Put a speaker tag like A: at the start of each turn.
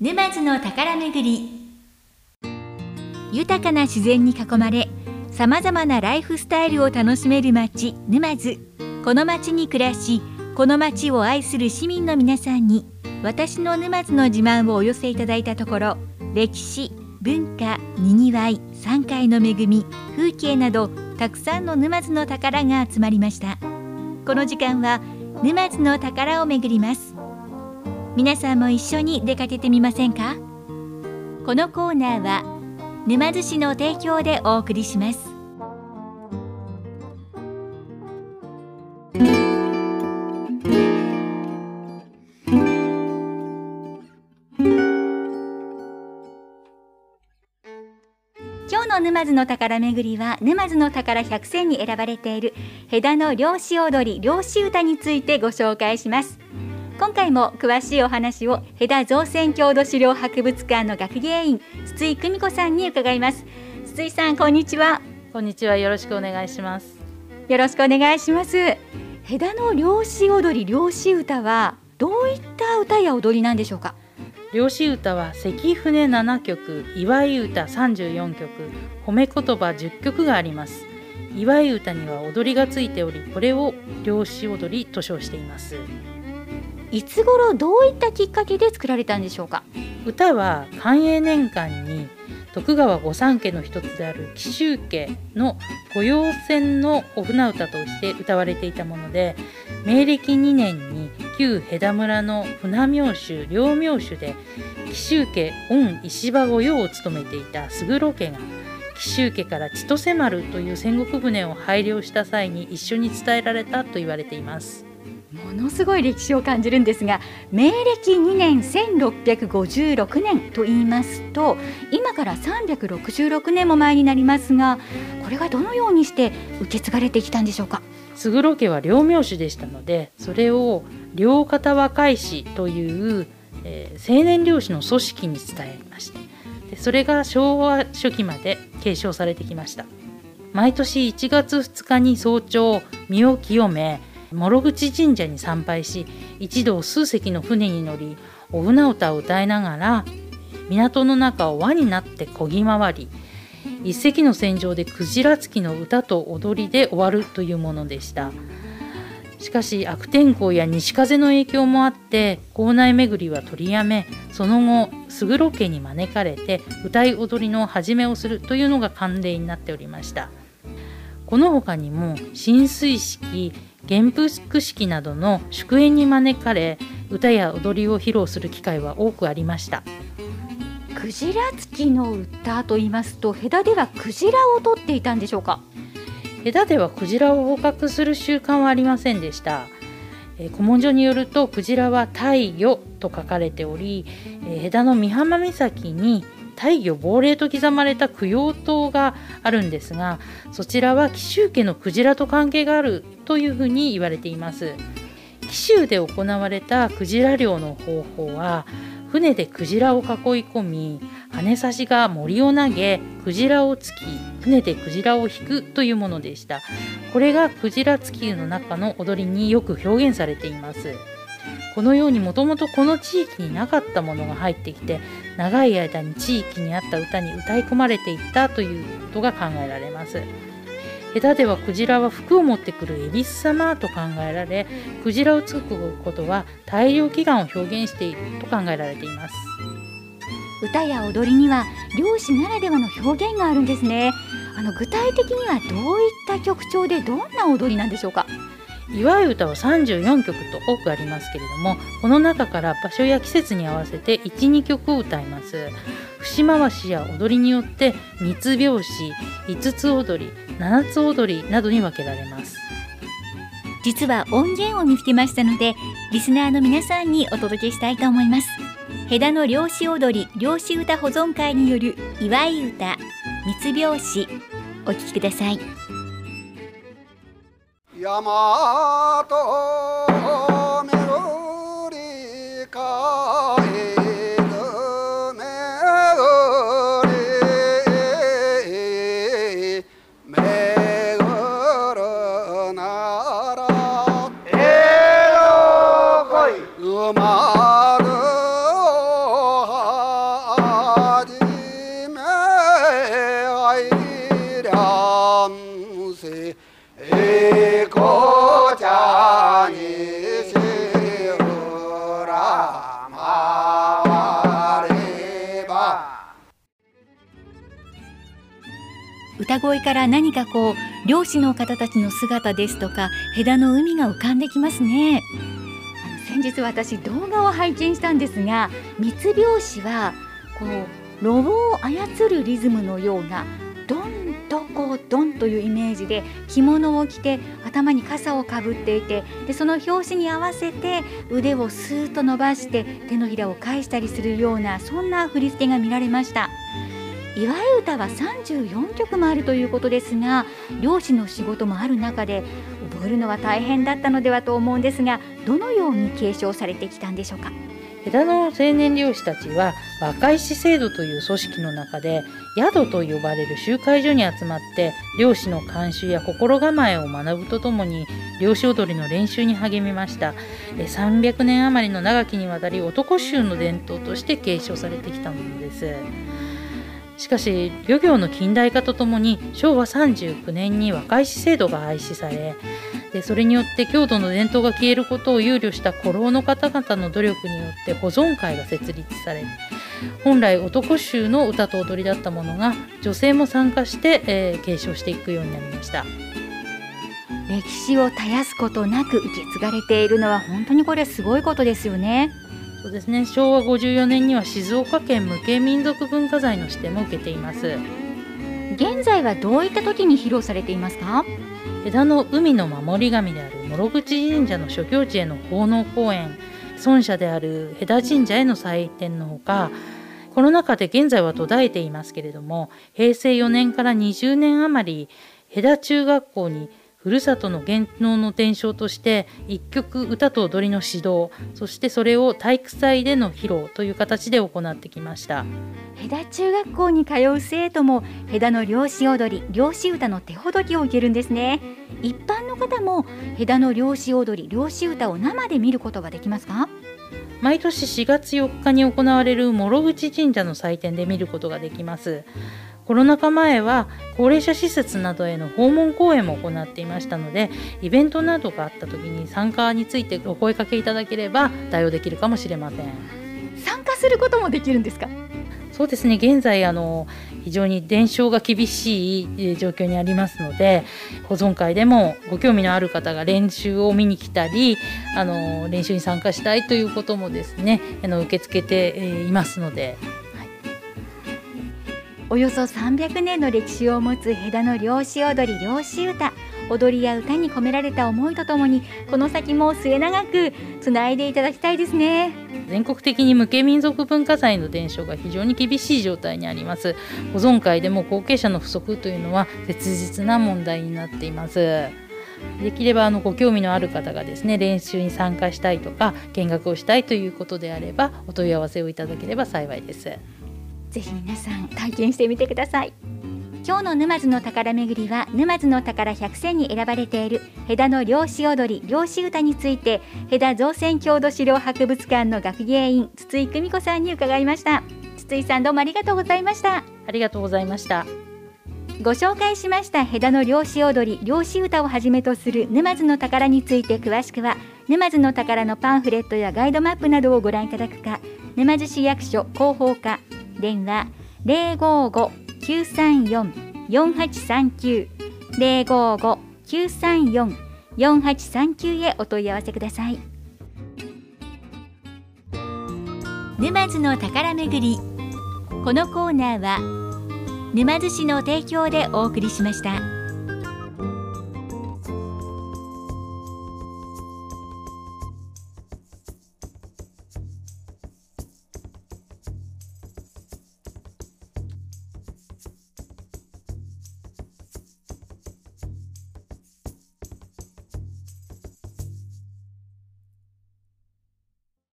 A: 沼津の宝めぐり。豊かな自然に囲まれさまざまなライフスタイルを楽しめる町沼津。この町に暮らしこの町を愛する市民の皆さんに私の沼津の自慢をお寄せいただいたところ歴史文化にぎわい山海の恵み風景などたくさんの沼津の宝が集まりました。この時間は沼津の宝を巡ります。皆さんも一緒に出かけてみませんか？このコーナーは沼津市の提供でお送りします。今日の沼津の宝めぐりは沼津の宝100選に選ばれている枝の漁師踊り漁師歌についてご紹介します。今回も詳しいお話を枝造船郷土資料博物館の学芸員筒井久美子さんに伺います。筒井さんこんにちは。
B: こんにちはよろしくお願いします。
A: よろしくお願いします。枝の漁師踊り漁師歌はどういった歌や踊りなんでしょうか？
B: 漁師歌は関船7曲祝い歌34曲褒め言葉10曲があります。祝い歌には踊りがついておりこれを漁師踊りと称しています
A: いつ頃どういったきっかけで作られたんでしょうか？
B: 歌は寛永年間に徳川御三家の一つである紀州家の御用船のお船歌として歌われていたもので明暦2年に旧枝村の船名手両名手で紀州家御石場御用を務めていた勝呂家が紀州家から千歳丸という戦国船を拝領した際に一緒に伝えられたと言われています。
A: ものすごい歴史を感じるんですが明暦2年1656年と言いますと今から366年も前になりますがこれがどのようにして受け継がれてきたんでしょうか？
B: 勝呂家は両名手でしたのでそれを両方和解士という、えー、青年漁師の組織に伝えましてでそれが昭和初期まで継承されてきました。毎年1月2日に早朝身を清め諸口神社に参拝し一同数隻の船に乗りお船歌を歌いながら港の中を輪になって漕ぎ回り一隻の船上でクジラつきの歌と踊りで終わるというものでした。しかし悪天候や西風の影響もあって校内巡りは取りやめその後勝呂家に招かれて歌い踊りの始めをするというのが慣例になっておりました。この他にも浸水式元服式などの祝宴に招かれ歌や踊りを披露する機会は多くありました。
A: クジラつきの歌と言いますとヘダではクジラを取っていたんでしょうか？
B: ヘダではクジラを捕獲する習慣はありませんでした。古文書によるとクジラは太魚と書かれておりヘダの美浜岬に大魚亡霊と刻まれた供養塔があるんですがそちらは紀州家のクジラと関係があるというふうに言われています。紀州で行われたクジラ漁の方法は船でクジラを囲い込み羽差しが森を投げクジラを突き船でクジラを引くというものでした。これがクジラ突きの中の踊りによく表現されています。このようにもともとこの地域になかったものが入ってきて長い間に地域にあった歌に歌い込まれていったということが考えられます。枝ではクジラは服を持ってくる恵比寿様と考えられクジラをつくことは大量祈願を表現していると考えられています。
A: 歌や踊りには漁師ならではの表現があるんですね。あの具体的にはどういった曲調でどんな踊りなんでしょうか？
B: 祝い歌は34曲と多くありますけれどもこの中から場所や季節に合わせて12曲を歌います。節回しや踊りによって三つ拍子五つ踊り七つ踊りなどに分けられます。
A: 実は音源を見つけましたのでリスナーの皆さんにお届けしたいと思います。ヘダの漁師踊り漁師歌保存会による祝い歌三つ拍子お聴きください。
C: 大
A: 歌声から何かこう漁師の方たちの姿ですとか枝の海が浮かんできますね。先日私動画を拝見したんですが三つ拍子はこうロボを操るリズムのようなドンドコドンというイメージで着物を着て頭に傘をかぶっていてでその拍子に合わせて腕をスーッと伸ばして手のひらを返したりするようなそんな振り付けが見られました。祝い歌は34曲もあるということですが漁師の仕事もある中で覚えるのは大変だったのではと思うんですがどのように継承されてきたんでしょうか？
B: 枝野青年漁師たちは若い師制度という組織の中で宿と呼ばれる集会所に集まって漁師の慣習や心構えを学ぶとともに漁師踊りの練習に励みました。300年余りの長きにわたり男衆の伝統として継承されてきたものです。しかし漁業の近代化とともに昭和39年に若い師制度が廃止されでそれによって郷土の伝統が消えることを憂慮した古老の方々の努力によって保存会が設立され本来男衆の歌と踊りだったものが女性も参加して、えー継承していくようになりました。
A: 歴史を絶やすことなく受け継がれているのは本当にこれすごいことですよね。
B: そうですね。昭和54年には静岡県無形民族文化財の指定も受けています。
A: 現在はどういった時に披露されていますか？
B: 枝の海の守り神である諸口神社の諸行地への奉納公演。孫社である枝神社への祭典のほかコロナ禍で現在は途絶えていますけれども平成4年から20年余り枝中学校にふるさとの芸能の伝承として一曲歌と踊りの指導そしてそれを体育祭での披露という形で行ってきました。
A: 戸田中学校に通う生徒も戸田の漁師踊り漁師歌の手ほどきを受けるんですね。一般の方も戸田の漁師踊り漁師歌を生で見ることができますか？
B: 毎年4月4日に行われる諸口神社の祭典で見ることができますコロナ禍前は高齢者施設などへの訪問講演も行っていましたのでイベントなどがあった時に参加についてお声かけいただければ対応できるかもしれません。
A: 参加することもできるんですか？
B: そうですね。現在あの非常に伝承が厳しいえー状況にありますので保存会でもご興味のある方が練習を見に来たりあの練習に参加したいということもですねあの受け付けてえーいますので
A: およそ300年の歴史を持つ戸田の漁師踊り漁師歌踊りや歌に込められた思いとともにこの先も末永くつないでいただきたいですね。
B: 全国的に無形民族文化財の伝承が非常に厳しい状態にあります。保存会でも後継者の不足というのは切実な問題になっています。できればあのご興味のある方がですね練習に参加したいとか見学をしたいということであればお問い合わせをいただければ幸いです。
A: ぜひ皆さん体験してみてください。今日の沼津の宝めぐりは沼津の宝100選に選ばれている戸田の漁師踊り漁師歌について戸田造船郷土資料博物館の学芸員筒井久美子さんに伺いました。筒井さんどうもありがとうございました。
B: ありがとうございました。
A: ご紹介しました戸田の漁師踊り漁師歌をはじめとする沼津の宝について詳しくは沼津の宝のパンフレットやガイドマップなどをご覧いただくか沼津市役所広報課電話055-934-4839 055-934-4839へお問い合わせください沼津の宝めぐりこのコーナーは沼津市の提供でお送りしました。